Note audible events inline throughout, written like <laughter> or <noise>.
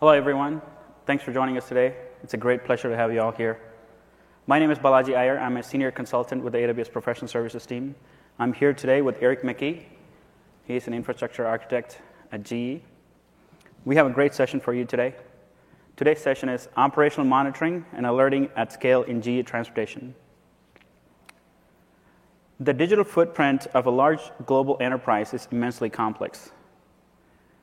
Hello, everyone. Thanks for joining us today. It's a great pleasure to have you all here. My name is Balaji Iyer. I'm a senior consultant with the AWS Professional Services team. I'm here today with Eric McKee. He's an infrastructure architect at GE. We have a great session for you today. Today's session is operational monitoring and alerting at scale in GE transportation. The digital footprint of a large global enterprise is immensely complex.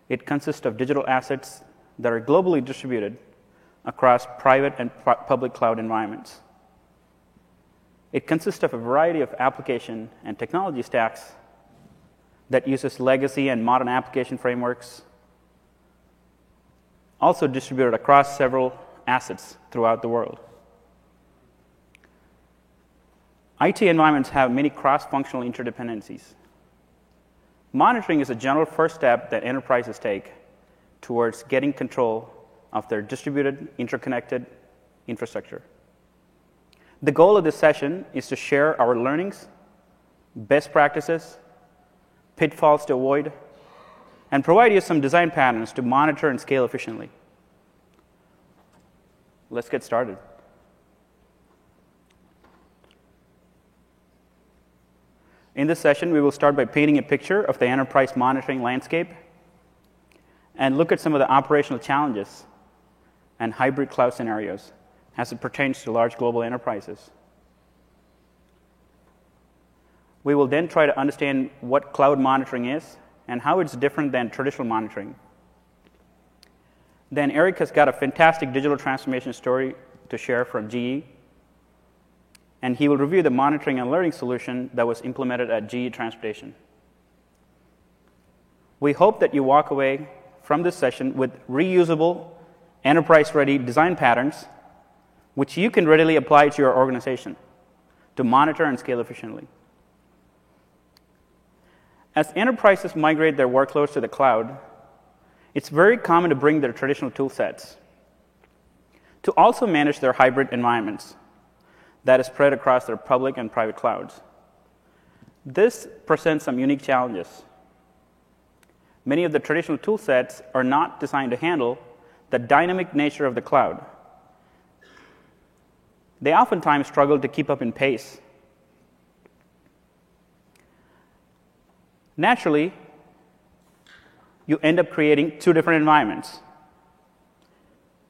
It consists of digital assets that are globally distributed across private and public cloud environments. It consists of a variety of application and technology stacks that uses legacy and modern application frameworks, also distributed across several assets throughout the world. IT environments have many cross-functional interdependencies. Monitoring is a general first step that enterprises take towards getting control of their distributed, interconnected infrastructure. The goal of this session is to share our learnings, best practices, pitfalls to avoid, and provide you some design patterns to monitor and scale efficiently. Let's get started. In this session, we will start by painting a picture of the enterprise monitoring landscape and look at some of the operational challenges and hybrid cloud scenarios as it pertains to large global enterprises. We will then try to understand what cloud monitoring is and how it's different than traditional monitoring. Then Eric has got a fantastic digital transformation story to share from GE, and he will review the monitoring and alerting solution that was implemented at GE Transportation. We hope that you walk away from this session with reusable, enterprise-ready design patterns, which you can readily apply to your organization to monitor and scale efficiently. As enterprises migrate their workloads to the cloud, it's very common to bring their traditional tool sets to also manage their hybrid environments that is spread across their public and private clouds. This presents some unique challenges. Many of the traditional tool sets are not designed to handle the dynamic nature of the cloud. They oftentimes struggle to keep up in pace. Naturally, you end up creating two different environments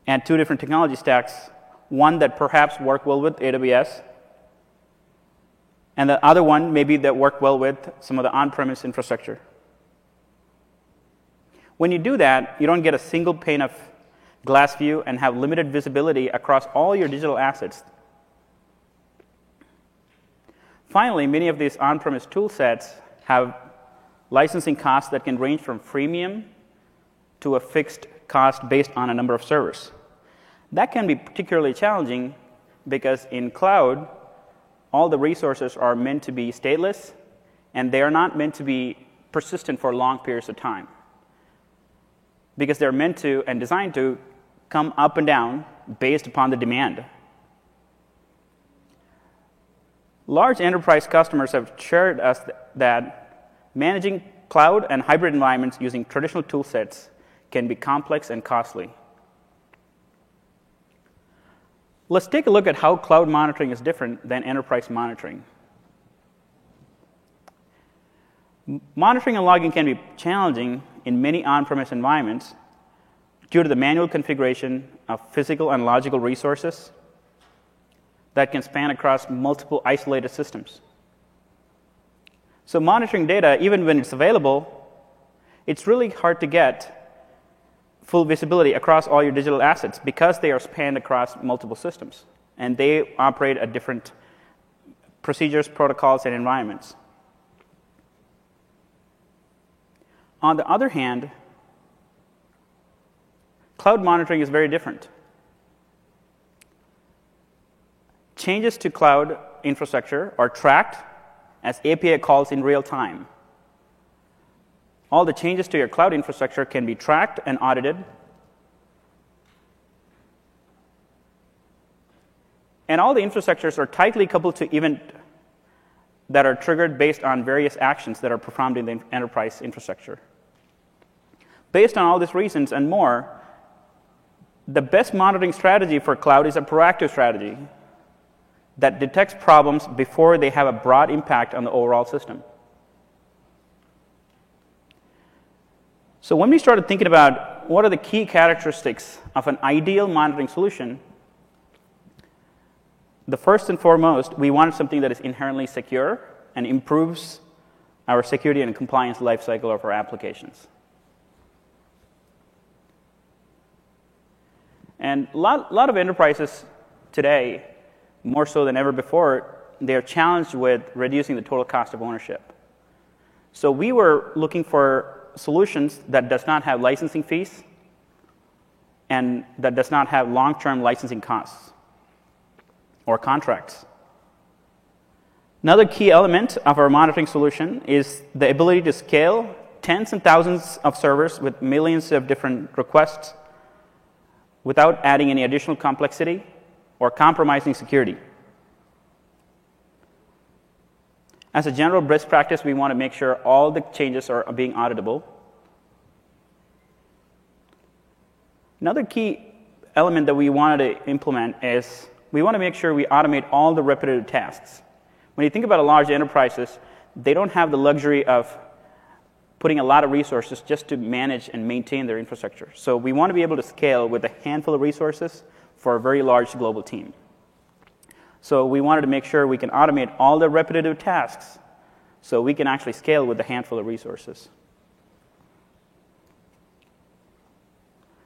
and two different technology stacks one that perhaps work well with AWS, and the other one maybe that work well with some of the on-premise infrastructure. When you do that, you don't get a single pane of glass view and have limited visibility across all your digital assets. Finally, many of these on-premise tool sets have licensing costs that can range from freemium to a fixed cost based on a number of servers. That can be particularly challenging because in cloud, all the resources are meant to be stateless and they are not meant to be persistent for long periods of time because they're meant to and designed to come up and down based upon the demand. Large enterprise customers have shared us that managing cloud and hybrid environments using traditional tool sets can be complex and costly. Let's take a look at how cloud monitoring is different than enterprise monitoring. Monitoring and logging can be challenging in many on-premise environments due to the manual configuration of physical and logical resources that can span across multiple isolated systems. So monitoring data, even when it's available, it's really hard to get full visibility across all your digital assets because they are spanned across multiple systems and they operate at different procedures, protocols, and environments. On the other hand, cloud monitoring is very different. Changes to cloud infrastructure are tracked as API calls in real time. All the changes to your cloud infrastructure can be tracked and audited. And all the infrastructures are tightly coupled to event that are triggered based on various actions that are performed in the enterprise infrastructure. Based on all these reasons and more, The best monitoring strategy for cloud is a proactive strategy that detects problems before they have a broad impact on the overall system. So when we started thinking about what are the key characteristics of an ideal monitoring solution, the first and foremost, we wanted something that is inherently secure and improves our security and compliance lifecycle of our applications. And a lot, lot of enterprises today, more so than ever before, they are challenged with reducing the total cost of ownership. So we were looking for solutions that does not have licensing fees and that does not have long-term licensing costs or contracts. Another key element of our monitoring solution is the ability to scale tens and thousands of servers with millions of different requests without adding any additional complexity or compromising security. As a general best practice, we want to make sure all the changes are being auditable. Another key element that we wanted to implement is we want to make sure we automate all the repetitive tasks. When you think about a large enterprises, they don't have the luxury of putting a lot of resources just to manage and maintain their infrastructure. So we want to be able to scale with a handful of resources for a very large global team. So we wanted to make sure we can automate all the repetitive tasks so we can actually scale with a handful of resources.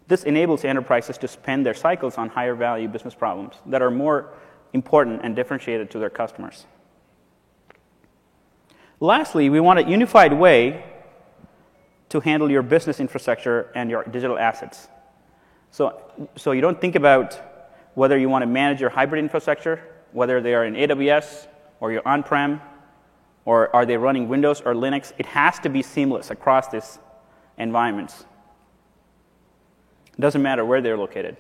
This enables enterprises to spend their cycles on higher value business problems that are more important and differentiated to their customers. Lastly, we want a unified way to handle your business infrastructure and your digital assets. So, so you don't think about whether you want to manage your hybrid infrastructure, whether they are in AWS or you're on prem, or are they running Windows or Linux. It has to be seamless across these environments. It doesn't matter where they're located.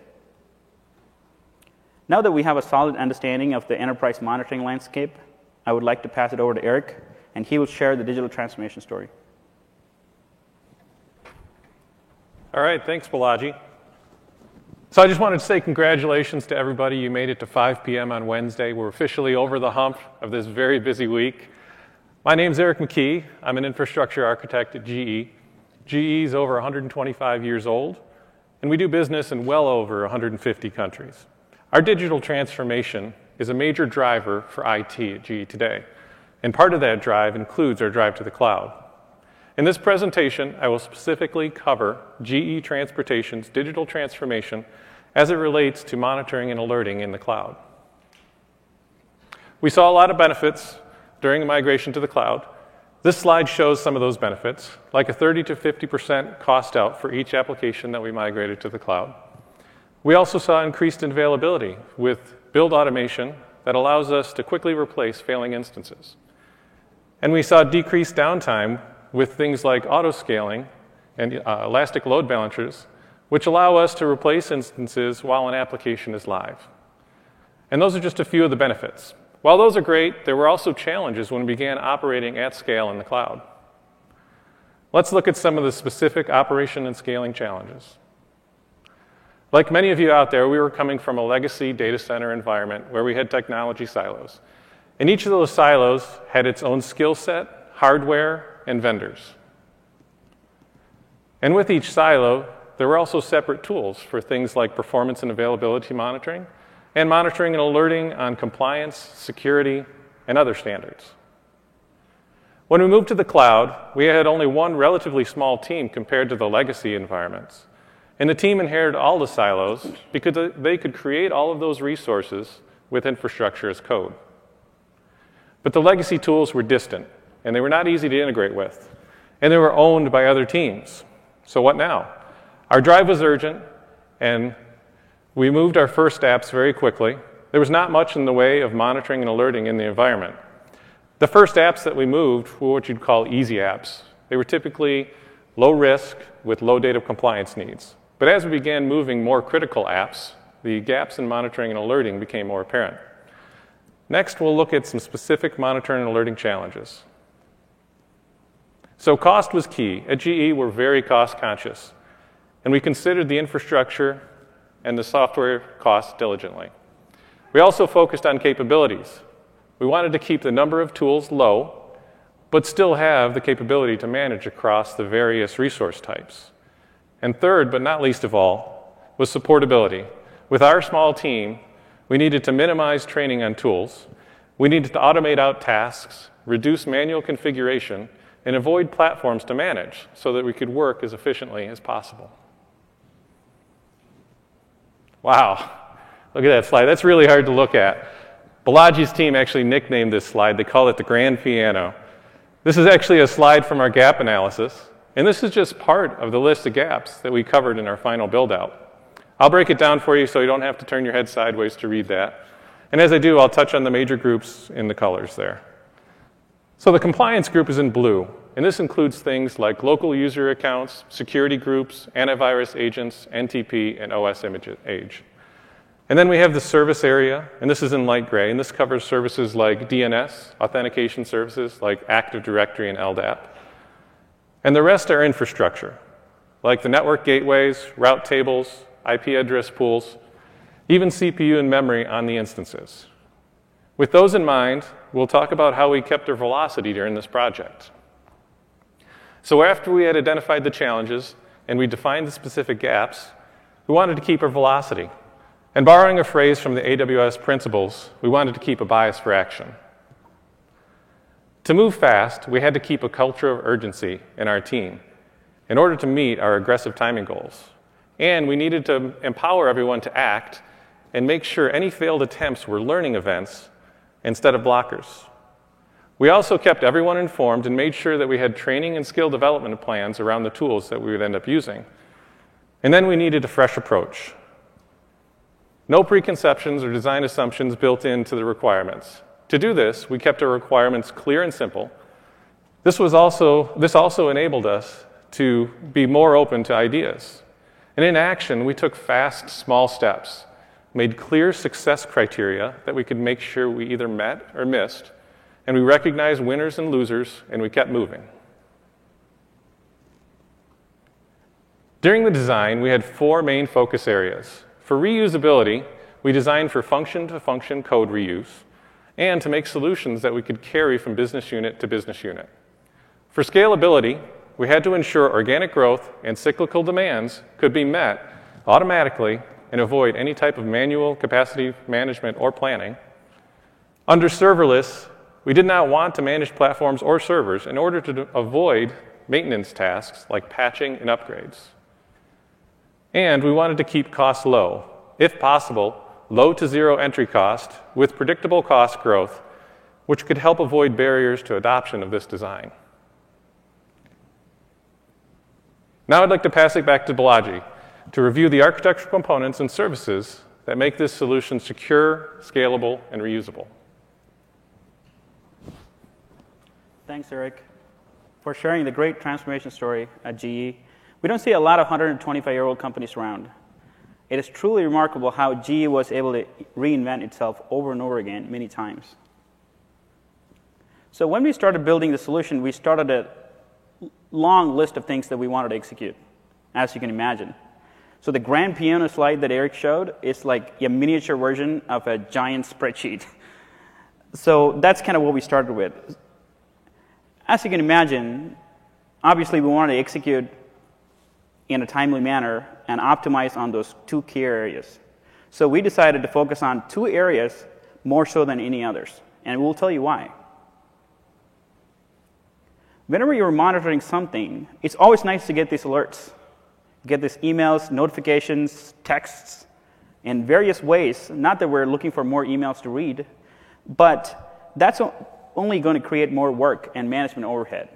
Now that we have a solid understanding of the enterprise monitoring landscape, I would like to pass it over to Eric and he will share the digital transformation story. All right, thanks, Balaji. So I just wanted to say congratulations to everybody. You made it to 5 p.m. on Wednesday. We're officially over the hump of this very busy week. My name is Eric McKee. I'm an infrastructure architect at GE. GE is over 125 years old, and we do business in well over 150 countries. Our digital transformation is a major driver for IT at GE today. And part of that drive includes our drive to the cloud. In this presentation, I will specifically cover GE Transportation's digital transformation as it relates to monitoring and alerting in the cloud. We saw a lot of benefits during the migration to the cloud. This slide shows some of those benefits, like a 30 to 50% cost out for each application that we migrated to the cloud. We also saw increased availability with build automation that allows us to quickly replace failing instances. And we saw decreased downtime with things like auto scaling and uh, elastic load balancers, which allow us to replace instances while an application is live. And those are just a few of the benefits. While those are great, there were also challenges when we began operating at scale in the cloud. Let's look at some of the specific operation and scaling challenges. Like many of you out there, we were coming from a legacy data center environment where we had technology silos. And each of those silos had its own skill set, hardware, and vendors. And with each silo, there were also separate tools for things like performance and availability monitoring, and monitoring and alerting on compliance, security, and other standards. When we moved to the cloud, we had only one relatively small team compared to the legacy environments. And the team inherited all the silos because they could create all of those resources with infrastructure as code. But the legacy tools were distant, and they were not easy to integrate with, and they were owned by other teams. So, what now? Our drive was urgent, and we moved our first apps very quickly. There was not much in the way of monitoring and alerting in the environment. The first apps that we moved were what you'd call easy apps. They were typically low risk with low data compliance needs. But as we began moving more critical apps, the gaps in monitoring and alerting became more apparent. Next, we'll look at some specific monitoring and alerting challenges. So, cost was key. At GE, we're very cost conscious, and we considered the infrastructure and the software costs diligently. We also focused on capabilities. We wanted to keep the number of tools low, but still have the capability to manage across the various resource types. And third, but not least of all, was supportability. With our small team, we needed to minimize training on tools. We needed to automate out tasks, reduce manual configuration, and avoid platforms to manage so that we could work as efficiently as possible. Wow, look at that slide. That's really hard to look at. Balaji's team actually nicknamed this slide. They call it the Grand Piano. This is actually a slide from our gap analysis, and this is just part of the list of gaps that we covered in our final build out. I'll break it down for you so you don't have to turn your head sideways to read that. And as I do, I'll touch on the major groups in the colors there. So the compliance group is in blue, and this includes things like local user accounts, security groups, antivirus agents, NTP, and OS image age. And then we have the service area, and this is in light gray, and this covers services like DNS, authentication services like Active Directory and LDAP. And the rest are infrastructure, like the network gateways, route tables, IP address pools, even CPU and memory on the instances. With those in mind, we'll talk about how we kept our velocity during this project. So, after we had identified the challenges and we defined the specific gaps, we wanted to keep our velocity. And borrowing a phrase from the AWS principles, we wanted to keep a bias for action. To move fast, we had to keep a culture of urgency in our team in order to meet our aggressive timing goals. And we needed to empower everyone to act and make sure any failed attempts were learning events instead of blockers. We also kept everyone informed and made sure that we had training and skill development plans around the tools that we would end up using. And then we needed a fresh approach. No preconceptions or design assumptions built into the requirements. To do this, we kept our requirements clear and simple. This, was also, this also enabled us to be more open to ideas. And in action, we took fast, small steps made clear success criteria that we could make sure we either met or missed, and we recognized winners and losers, and we kept moving. During the design, we had four main focus areas. For reusability, we designed for function to function code reuse and to make solutions that we could carry from business unit to business unit. For scalability, we had to ensure organic growth and cyclical demands could be met automatically and avoid any type of manual capacity management or planning. Under serverless, we did not want to manage platforms or servers in order to avoid maintenance tasks like patching and upgrades. And we wanted to keep costs low, if possible, low to zero entry cost with predictable cost growth, which could help avoid barriers to adoption of this design. Now I'd like to pass it back to Balaji to review the architectural components and services that make this solution secure, scalable, and reusable. Thanks, Eric, for sharing the great transformation story at GE. We don't see a lot of 125 year old companies around. It is truly remarkable how GE was able to reinvent itself over and over again many times. So, when we started building the solution, we started a long list of things that we wanted to execute, as you can imagine. So the grand piano slide that Eric showed is like a miniature version of a giant spreadsheet. <laughs> So that's kind of what we started with. As you can imagine, obviously we wanted to execute in a timely manner and optimize on those two key areas. So we decided to focus on two areas more so than any others, and we'll tell you why. Whenever you're monitoring something, it's always nice to get these alerts get these emails, notifications, texts in various ways. Not that we're looking for more emails to read, but that's only going to create more work and management overhead.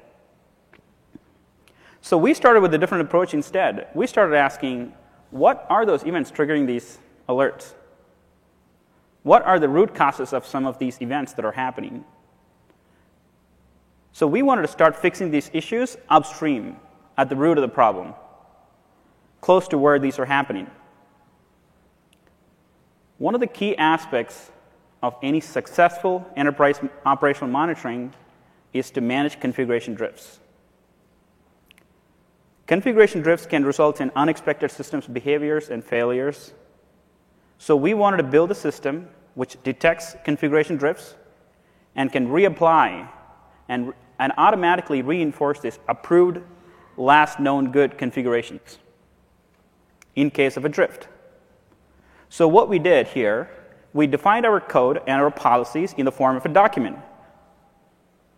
So we started with a different approach instead. We started asking, what are those events triggering these alerts? What are the root causes of some of these events that are happening? So we wanted to start fixing these issues upstream at the root of the problem close to where these are happening. One of the key aspects of any successful enterprise operational monitoring is to manage configuration drifts. Configuration drifts can result in unexpected systems behaviors and failures, So we wanted to build a system which detects configuration drifts and can reapply and, and automatically reinforce these approved last known good configurations in case of a drift. So what we did here, we defined our code and our policies in the form of a document.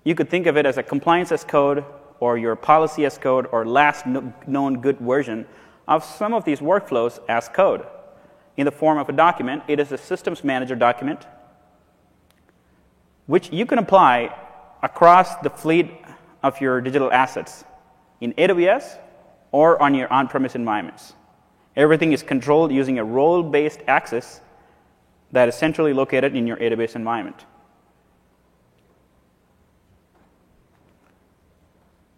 You could think of it as a compliance as code or your policy as code or last known good version of some of these workflows as code in the form of a document. It is a systems manager document which you can apply across the fleet of your digital assets in AWS or on your on premise environments. Everything is controlled using a role based access that is centrally located in your AWS environment.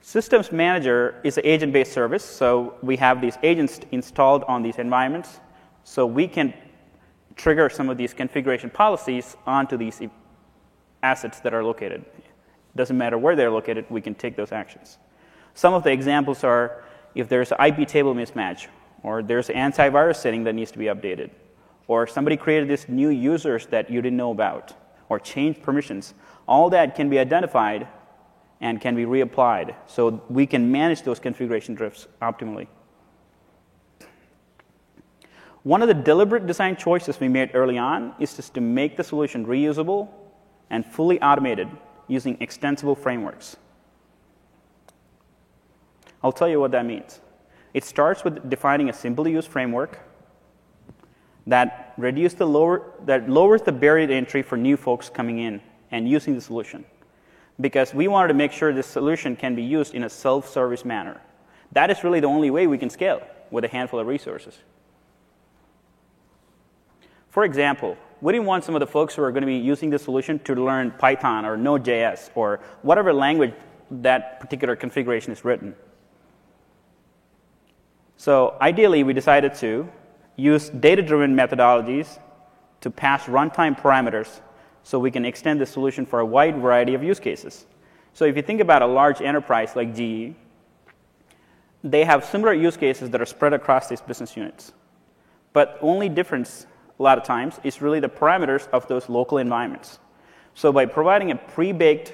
Systems Manager is an agent based service, so we have these agents installed on these environments, so we can trigger some of these configuration policies onto these assets that are located. Doesn't matter where they're located, we can take those actions. Some of the examples are if there's an IP table mismatch, or there's an antivirus setting that needs to be updated, or somebody created this new users that you didn't know about, or changed permissions. All that can be identified and can be reapplied. So we can manage those configuration drifts optimally. One of the deliberate design choices we made early on is just to make the solution reusable and fully automated using extensible frameworks. I'll tell you what that means. It starts with defining a simple use framework that, reduce the lower, that lowers the barrier to entry for new folks coming in and using the solution because we wanted to make sure this solution can be used in a self service manner. That is really the only way we can scale with a handful of resources. For example, we didn't want some of the folks who are going to be using the solution to learn Python or Node.js or whatever language that particular configuration is written. So ideally, we decided to use data-driven methodologies to pass runtime parameters so we can extend the solution for a wide variety of use cases. So if you think about a large enterprise like GE, they have similar use cases that are spread across these business units. But only difference a lot of times is really the parameters of those local environments. So by providing a pre-baked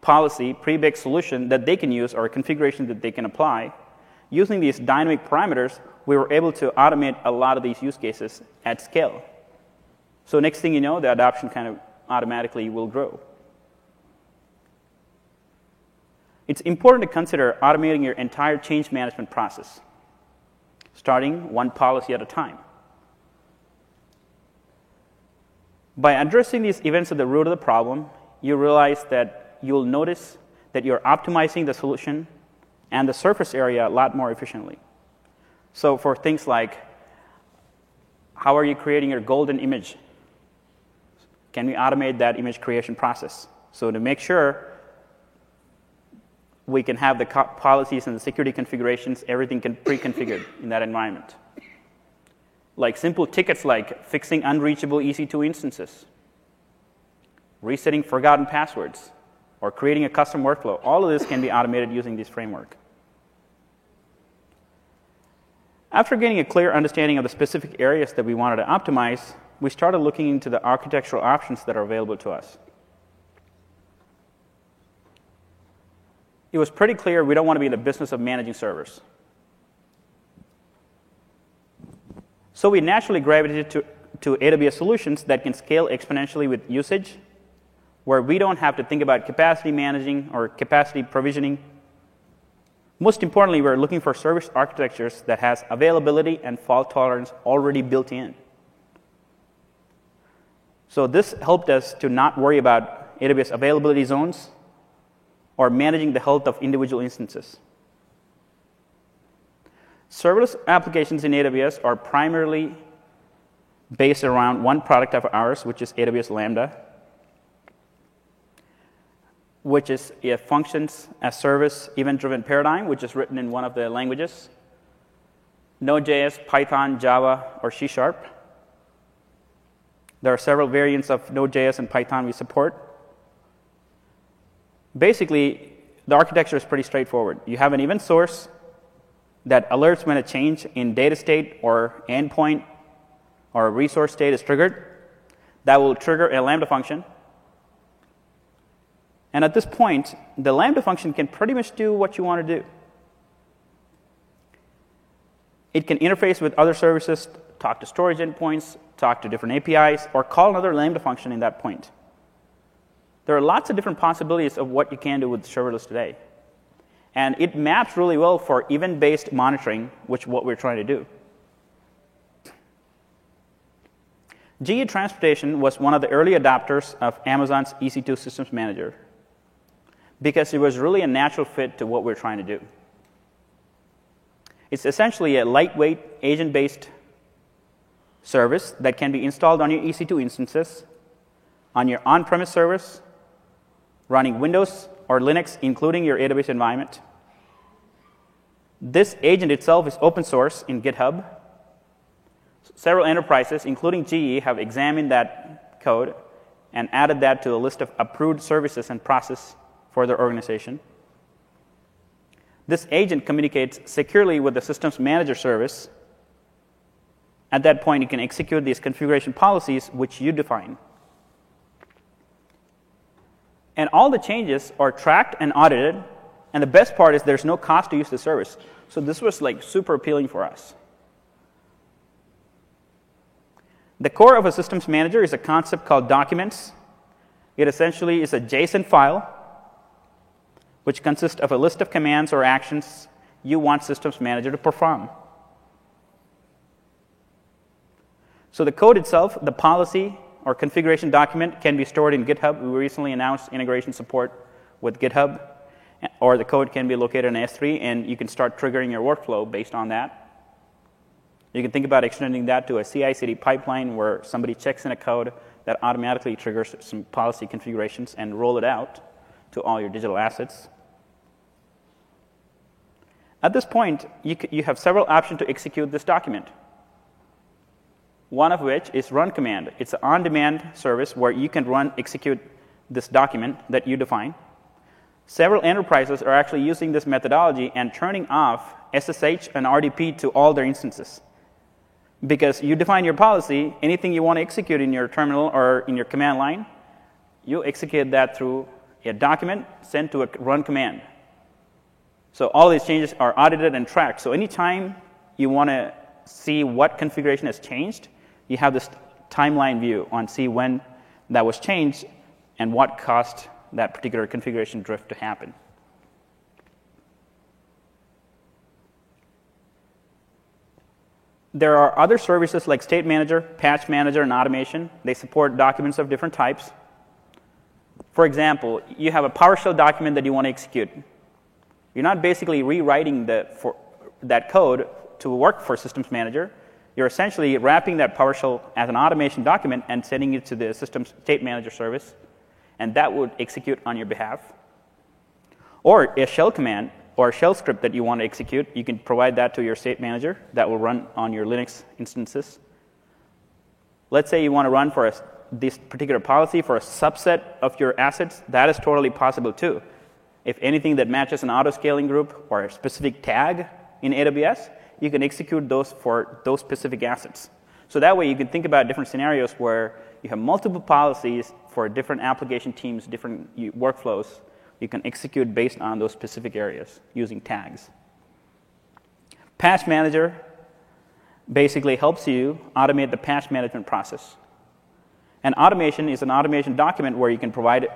policy, pre-baked solution that they can use or a configuration that they can apply, using these dynamic parameters, we were able to automate a lot of these use cases at scale. So next thing you know, the adoption kind of automatically will grow. It's important to consider automating your entire change management process, starting one policy at a time. By addressing these events at the root of the problem, you realize that you'll notice that you're optimizing the solution and the surface area a lot more efficiently. So, for things like how are you creating your golden image can we automate that image creation process? So to make sure we can have the policies and the security configurations, everything can pre-configured in that environment. Like simple tickets like fixing unreachable EC2 instances, resetting forgotten passwords, or creating a custom workflow. All of this can be automated using this framework. After getting a clear understanding of the specific areas that we wanted to optimize, we started looking into the architectural options that are available to us. It was pretty clear we don't want to be in the business of managing servers. So we naturally gravitated to, to AWS solutions that can scale exponentially with usage, where we don't have to think about capacity managing or capacity provisioning. Most importantly, we're looking for service architectures that has availability and fault tolerance already built in. So this helped us to not worry about AWS availability zones or managing the health of individual instances. Serverless applications in AWS are primarily based around one product of ours, which is AWS Lambda, which is a functions as service event driven paradigm, which is written in one of the languages Node.js, Python, Java, or C Sharp. There are several variants of Node.js and Python we support. Basically, the architecture is pretty straightforward. You have an event source that alerts when a change in data state or endpoint or resource state is triggered, that will trigger a Lambda function. And at this point, the Lambda function can pretty much do what you want to do. It can interface with other services, talk to storage endpoints, talk to different APIs, or call another Lambda function in that point. There are lots of different possibilities of what you can do with serverless today. And it maps really well for event based monitoring, which is what we're trying to do. GE Transportation was one of the early adopters of Amazon's EC2 Systems Manager because it was really a natural fit to what we're trying to do. It's essentially a lightweight agent based service that can be installed on your EC2 instances, on your on premise service, running Windows or Linux, including your AWS environment. This agent itself is open source in GitHub Several enterprises, including GE, have examined that code and added that to a list of approved services and process for their organization. This agent communicates securely with the systems manager service. At that point, you can execute these configuration policies which you define. And all the changes are tracked and audited. And the best part is there's no cost to use the service. So this was like super appealing for us. The core of a systems manager is a concept called documents. It essentially is a JSON file which consists of a list of commands or actions you want systems manager to perform. So the code itself, the policy or configuration document can be stored in GitHub. We recently announced integration support with GitHub, or the code can be located in S3, and you can start triggering your workflow based on that. You can think about extending that to a CI CD pipeline where somebody checks in a code that automatically triggers some policy configurations and roll it out to all your digital assets. At this point, you, you have several options to execute this document. One of which is run command. It's an on demand service where you can run, execute this document that you define. Several enterprises are actually using this methodology and turning off SSH and RDP to all their instances because you define your policy, anything you want to execute in your terminal or in your command line, you execute that through a document sent to a run command. So all these changes are audited and tracked. So anytime you want to see what configuration has changed, you have this timeline view on see when that was changed and what caused that particular configuration drift to happen. There are other services like State Manager, Patch Manager, and Automation. They support documents of different types. For example, you have a PowerShell document that you want to execute. You're not basically rewriting the, for, that code to work for Systems Manager. You're essentially wrapping that PowerShell as an automation document and sending it to the Systems State Manager service, and that would execute on your behalf. Or a shell command or a shell script that you want to execute, you can provide that to your state manager that will run on your Linux instances. Let's say you want to run for a, this particular policy for a subset of your assets, that is totally possible too. If anything that matches an auto scaling group or a specific tag in AWS, you can execute those for those specific assets. So that way you can think about different scenarios where you have multiple policies for different application teams, different workflows, you can execute based on those specific areas using tags. Patch Manager basically helps you automate the patch management process. And automation is an automation document where you can provide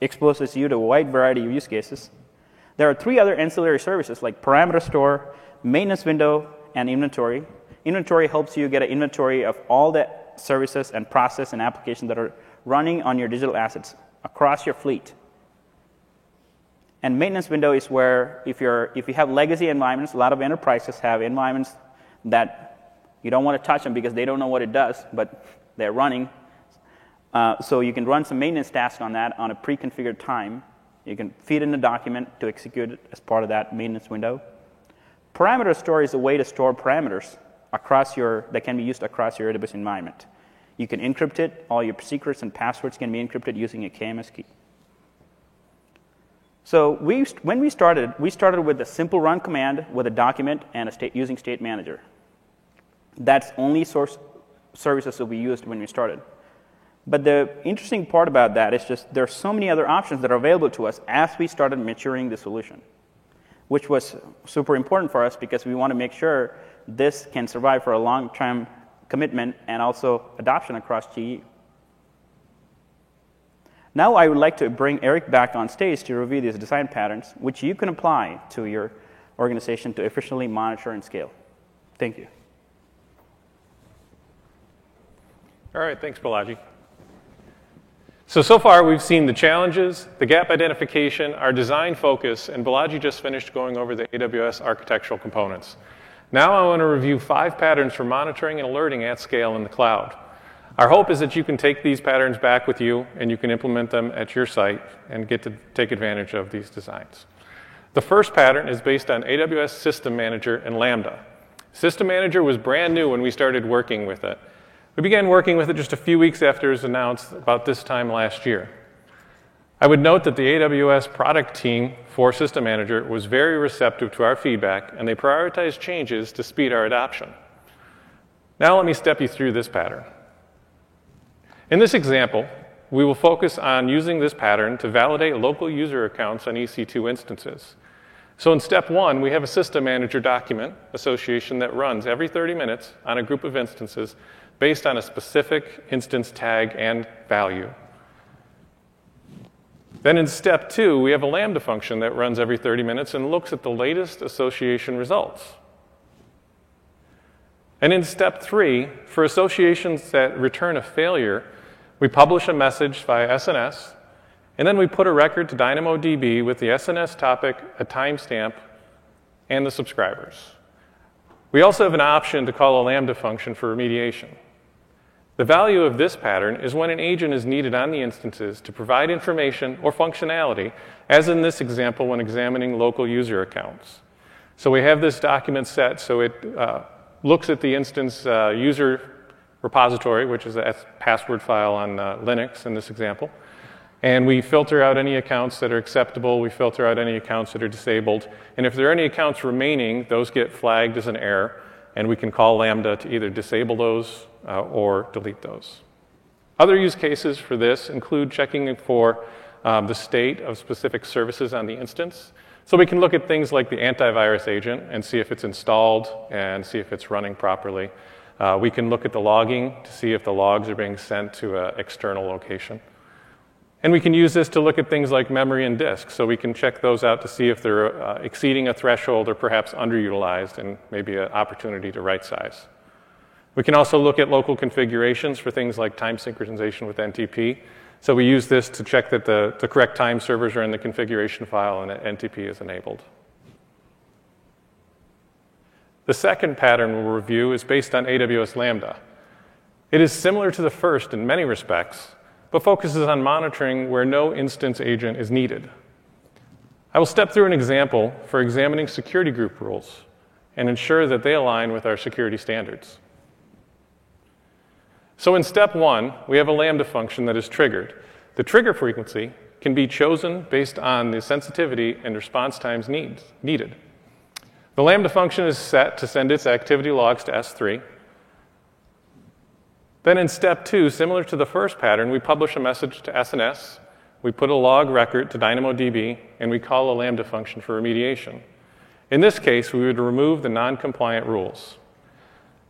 exposes you to a wide variety of use cases. There are three other ancillary services like parameter store, maintenance window, and inventory. Inventory helps you get an inventory of all the services and process and applications that are running on your digital assets across your fleet. And maintenance window is where if, you're, if you have legacy environments, a lot of enterprises have environments that you don't want to touch them because they don't know what it does, but they're running. Uh, so you can run some maintenance tasks on that on a pre-configured time. You can feed in a document to execute it as part of that maintenance window. Parameter store is a way to store parameters across your, that can be used across your AWS environment. You can encrypt it. All your secrets and passwords can be encrypted using a KMS key. So we, when we started, we started with a simple run command with a document and a state, using state manager. That's only source services that we used when we started. But the interesting part about that is just there are so many other options that are available to us as we started maturing the solution, which was super important for us because we want to make sure this can survive for a long term commitment and also adoption across GE. Now I would like to bring Eric back on stage to review these design patterns, which you can apply to your organization to efficiently monitor and scale. Thank you. All right, thanks, Balaji. So, so far we've seen the challenges, the gap identification, our design focus, and Balaji just finished going over the AWS architectural components. Now I want to review five patterns for monitoring and alerting at scale in the cloud. Our hope is that you can take these patterns back with you and you can implement them at your site and get to take advantage of these designs. The first pattern is based on AWS System Manager and Lambda. System Manager was brand new when we started working with it. We began working with it just a few weeks after it was announced about this time last year. I would note that the AWS product team for System Manager was very receptive to our feedback and they prioritized changes to speed our adoption. Now, let me step you through this pattern. In this example, we will focus on using this pattern to validate local user accounts on EC2 instances. So, in step one, we have a system manager document association that runs every 30 minutes on a group of instances based on a specific instance tag and value. Then in step two, we have a Lambda function that runs every 30 minutes and looks at the latest association results. And in step three, for associations that return a failure, we publish a message via SNS, and then we put a record to DynamoDB with the SNS topic, a timestamp, and the subscribers. We also have an option to call a Lambda function for remediation. The value of this pattern is when an agent is needed on the instances to provide information or functionality, as in this example when examining local user accounts. So we have this document set so it uh, looks at the instance uh, user repository, which is a password file on uh, Linux in this example. And we filter out any accounts that are acceptable, we filter out any accounts that are disabled. And if there are any accounts remaining, those get flagged as an error and we can call Lambda to either disable those uh, or delete those. Other use cases for this include checking for um, the state of specific services on the instance. So we can look at things like the antivirus agent and see if it's installed and see if it's running properly. Uh, we can look at the logging to see if the logs are being sent to an external location. And we can use this to look at things like memory and disk. So we can check those out to see if they're uh, exceeding a threshold or perhaps underutilized and maybe an opportunity to right size. We can also look at local configurations for things like time synchronization with NTP. So we use this to check that the, the correct time servers are in the configuration file and that NTP is enabled. The second pattern we'll review is based on AWS Lambda. It is similar to the first in many respects, but focuses on monitoring where no instance agent is needed. I will step through an example for examining security group rules and ensure that they align with our security standards. So in step one, we have a Lambda function that is triggered. The trigger frequency can be chosen based on the sensitivity and response times needs, needed. The Lambda function is set to send its activity logs to S3, then in step two, similar to the first pattern, we publish a message to SNS, we put a log record to DynamoDB, and we call a Lambda function for remediation. In this case, we would remove the non compliant rules.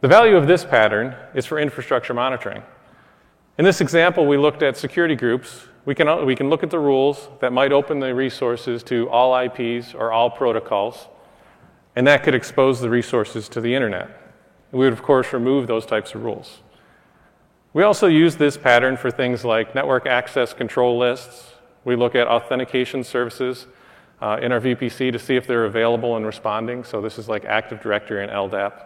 The value of this pattern is for infrastructure monitoring. In this example, we looked at security groups. We can, we can look at the rules that might open the resources to all IPs or all protocols, and that could expose the resources to the internet. We would, of course, remove those types of rules. We also use this pattern for things like network access control lists. We look at authentication services uh, in our VPC to see if they're available and responding. So this is like Active Directory and LDAP.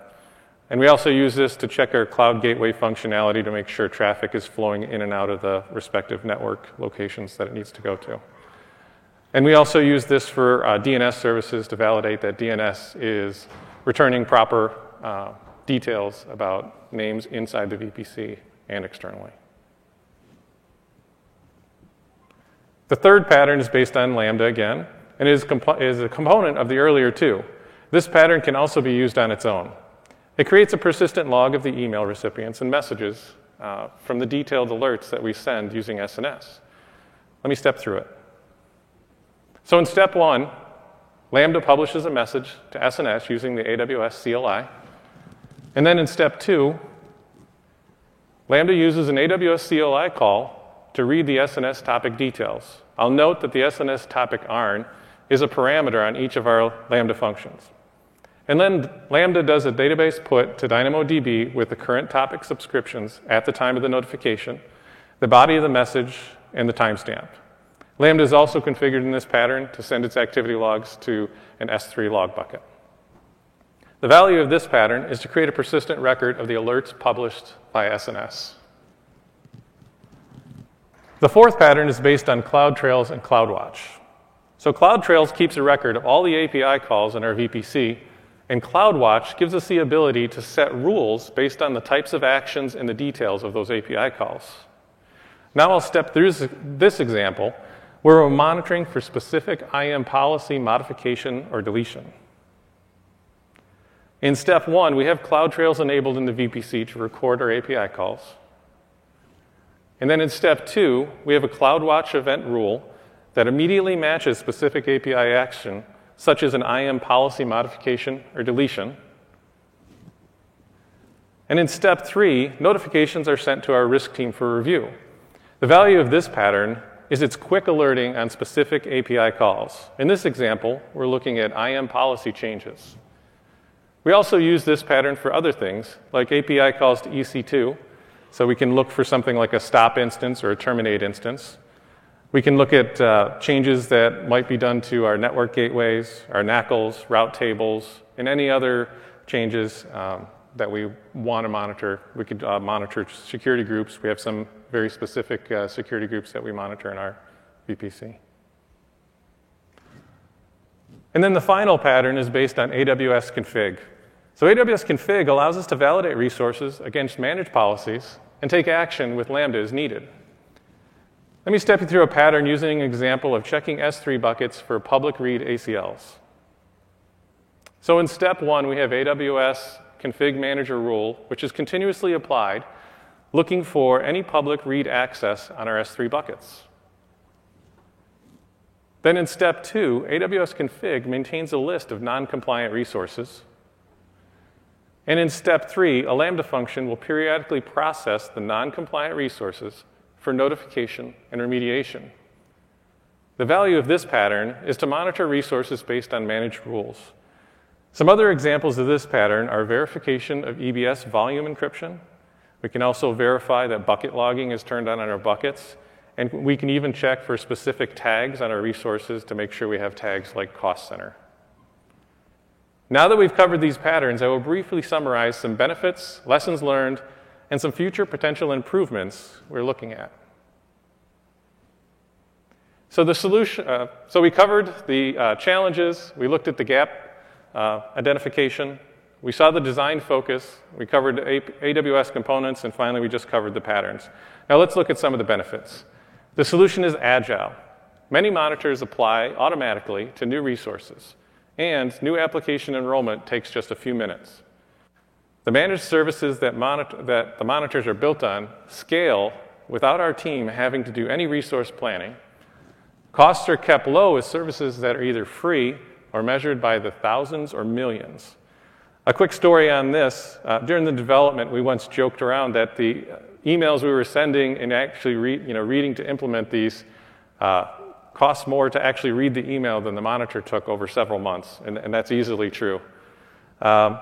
And we also use this to check our cloud gateway functionality to make sure traffic is flowing in and out of the respective network locations that it needs to go to. And we also use this for uh, DNS services to validate that DNS is returning proper uh, details about names inside the VPC and externally. The third pattern is based on Lambda again, and is, comp- is a component of the earlier two. This pattern can also be used on its own. It creates a persistent log of the email recipients and messages uh, from the detailed alerts that we send using SNS. Let me step through it. So, in step one, Lambda publishes a message to SNS using the AWS CLI. And then in step two, Lambda uses an AWS CLI call to read the SNS topic details. I'll note that the SNS topic ARN is a parameter on each of our Lambda functions. And then Lambda does a database put to DynamoDB with the current topic subscriptions at the time of the notification, the body of the message, and the timestamp. Lambda is also configured in this pattern to send its activity logs to an S3 log bucket. The value of this pattern is to create a persistent record of the alerts published by SNS. The fourth pattern is based on CloudTrails and CloudWatch. So CloudTrails keeps a record of all the API calls in our VPC, and CloudWatch gives us the ability to set rules based on the types of actions and the details of those API calls. Now I'll step through this example where we're monitoring for specific IAM policy modification or deletion. In step one, we have CloudTrails enabled in the VPC to record our API calls. And then in step two, we have a CloudWatch event rule that immediately matches specific API action, such as an IAM policy modification or deletion. And in step three, notifications are sent to our risk team for review. The value of this pattern is its quick alerting on specific API calls. In this example, we're looking at IAM policy changes. We also use this pattern for other things, like API calls to EC2. So we can look for something like a stop instance or a terminate instance. We can look at uh, changes that might be done to our network gateways, our NACLs, route tables, and any other changes um, that we want to monitor. We could uh, monitor security groups. We have some very specific uh, security groups that we monitor in our VPC. And then the final pattern is based on AWS config. So AWS config allows us to validate resources against managed policies and take action with Lambda as needed. Let me step you through a pattern using an example of checking S3 buckets for public read ACLs. So in step one, we have AWS config manager rule, which is continuously applied, looking for any public read access on our S3 buckets. Then in step two, AWS config maintains a list of non compliant resources. And in step three, a Lambda function will periodically process the non compliant resources for notification and remediation. The value of this pattern is to monitor resources based on managed rules. Some other examples of this pattern are verification of EBS volume encryption. We can also verify that bucket logging is turned on on our buckets and we can even check for specific tags on our resources to make sure we have tags like cost center. Now that we've covered these patterns, I will briefly summarize some benefits, lessons learned, and some future potential improvements we're looking at. So the solution, uh, so we covered the uh, challenges, we looked at the gap uh, identification, we saw the design focus, we covered AWS components, and finally we just covered the patterns. Now let's look at some of the benefits. The solution is agile. Many monitors apply automatically to new resources, and new application enrollment takes just a few minutes. The managed services that, monitor, that the monitors are built on scale without our team having to do any resource planning. Costs are kept low as services that are either free or measured by the thousands or millions. A quick story on this uh, during the development, we once joked around that the emails we were sending and actually re- you know, reading to implement these uh, more to actually read the email than the monitor took over several months, and, and that's easily true. Um,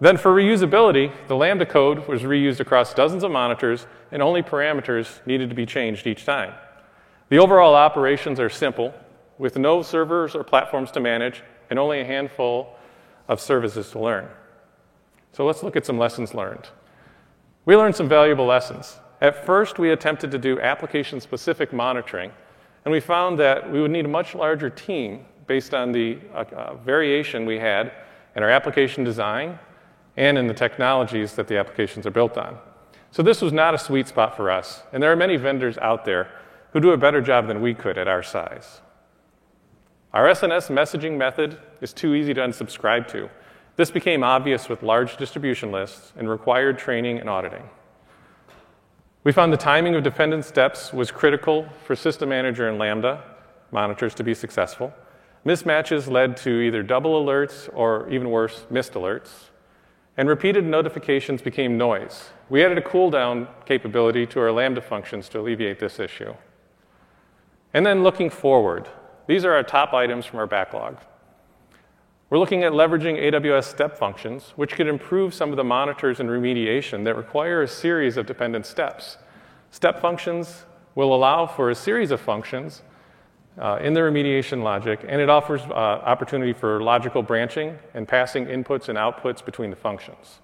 then, for reusability, the Lambda code was reused across dozens of monitors, and only parameters needed to be changed each time. The overall operations are simple, with no servers or platforms to manage, and only a handful of services to learn. So, let's look at some lessons learned. We learned some valuable lessons. At first, we attempted to do application specific monitoring, and we found that we would need a much larger team based on the uh, uh, variation we had in our application design and in the technologies that the applications are built on. So, this was not a sweet spot for us, and there are many vendors out there who do a better job than we could at our size. Our SNS messaging method is too easy to unsubscribe to. This became obvious with large distribution lists and required training and auditing. We found the timing of dependent steps was critical for System Manager and Lambda monitors to be successful. Mismatches led to either double alerts or, even worse, missed alerts. And repeated notifications became noise. We added a cooldown capability to our Lambda functions to alleviate this issue. And then looking forward, these are our top items from our backlog. We're looking at leveraging AWS step functions, which could improve some of the monitors and remediation that require a series of dependent steps. Step functions will allow for a series of functions uh, in the remediation logic, and it offers uh, opportunity for logical branching and passing inputs and outputs between the functions.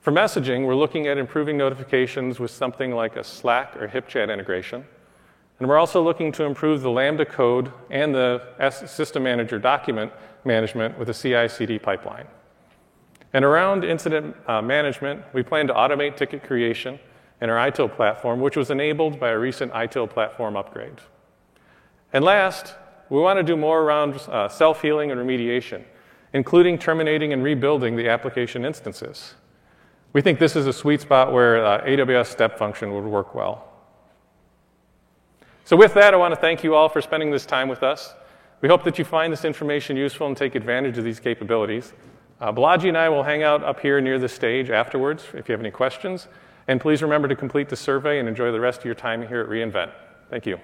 For messaging, we're looking at improving notifications with something like a Slack or HipChat integration. And we're also looking to improve the Lambda code and the S- System Manager document management with a CI CD pipeline. And around incident uh, management, we plan to automate ticket creation in our ITIL platform, which was enabled by a recent ITIL platform upgrade. And last, we want to do more around uh, self healing and remediation, including terminating and rebuilding the application instances. We think this is a sweet spot where uh, AWS step function would work well. So, with that, I want to thank you all for spending this time with us. We hope that you find this information useful and take advantage of these capabilities. Uh, Balaji and I will hang out up here near the stage afterwards if you have any questions. And please remember to complete the survey and enjoy the rest of your time here at reInvent. Thank you.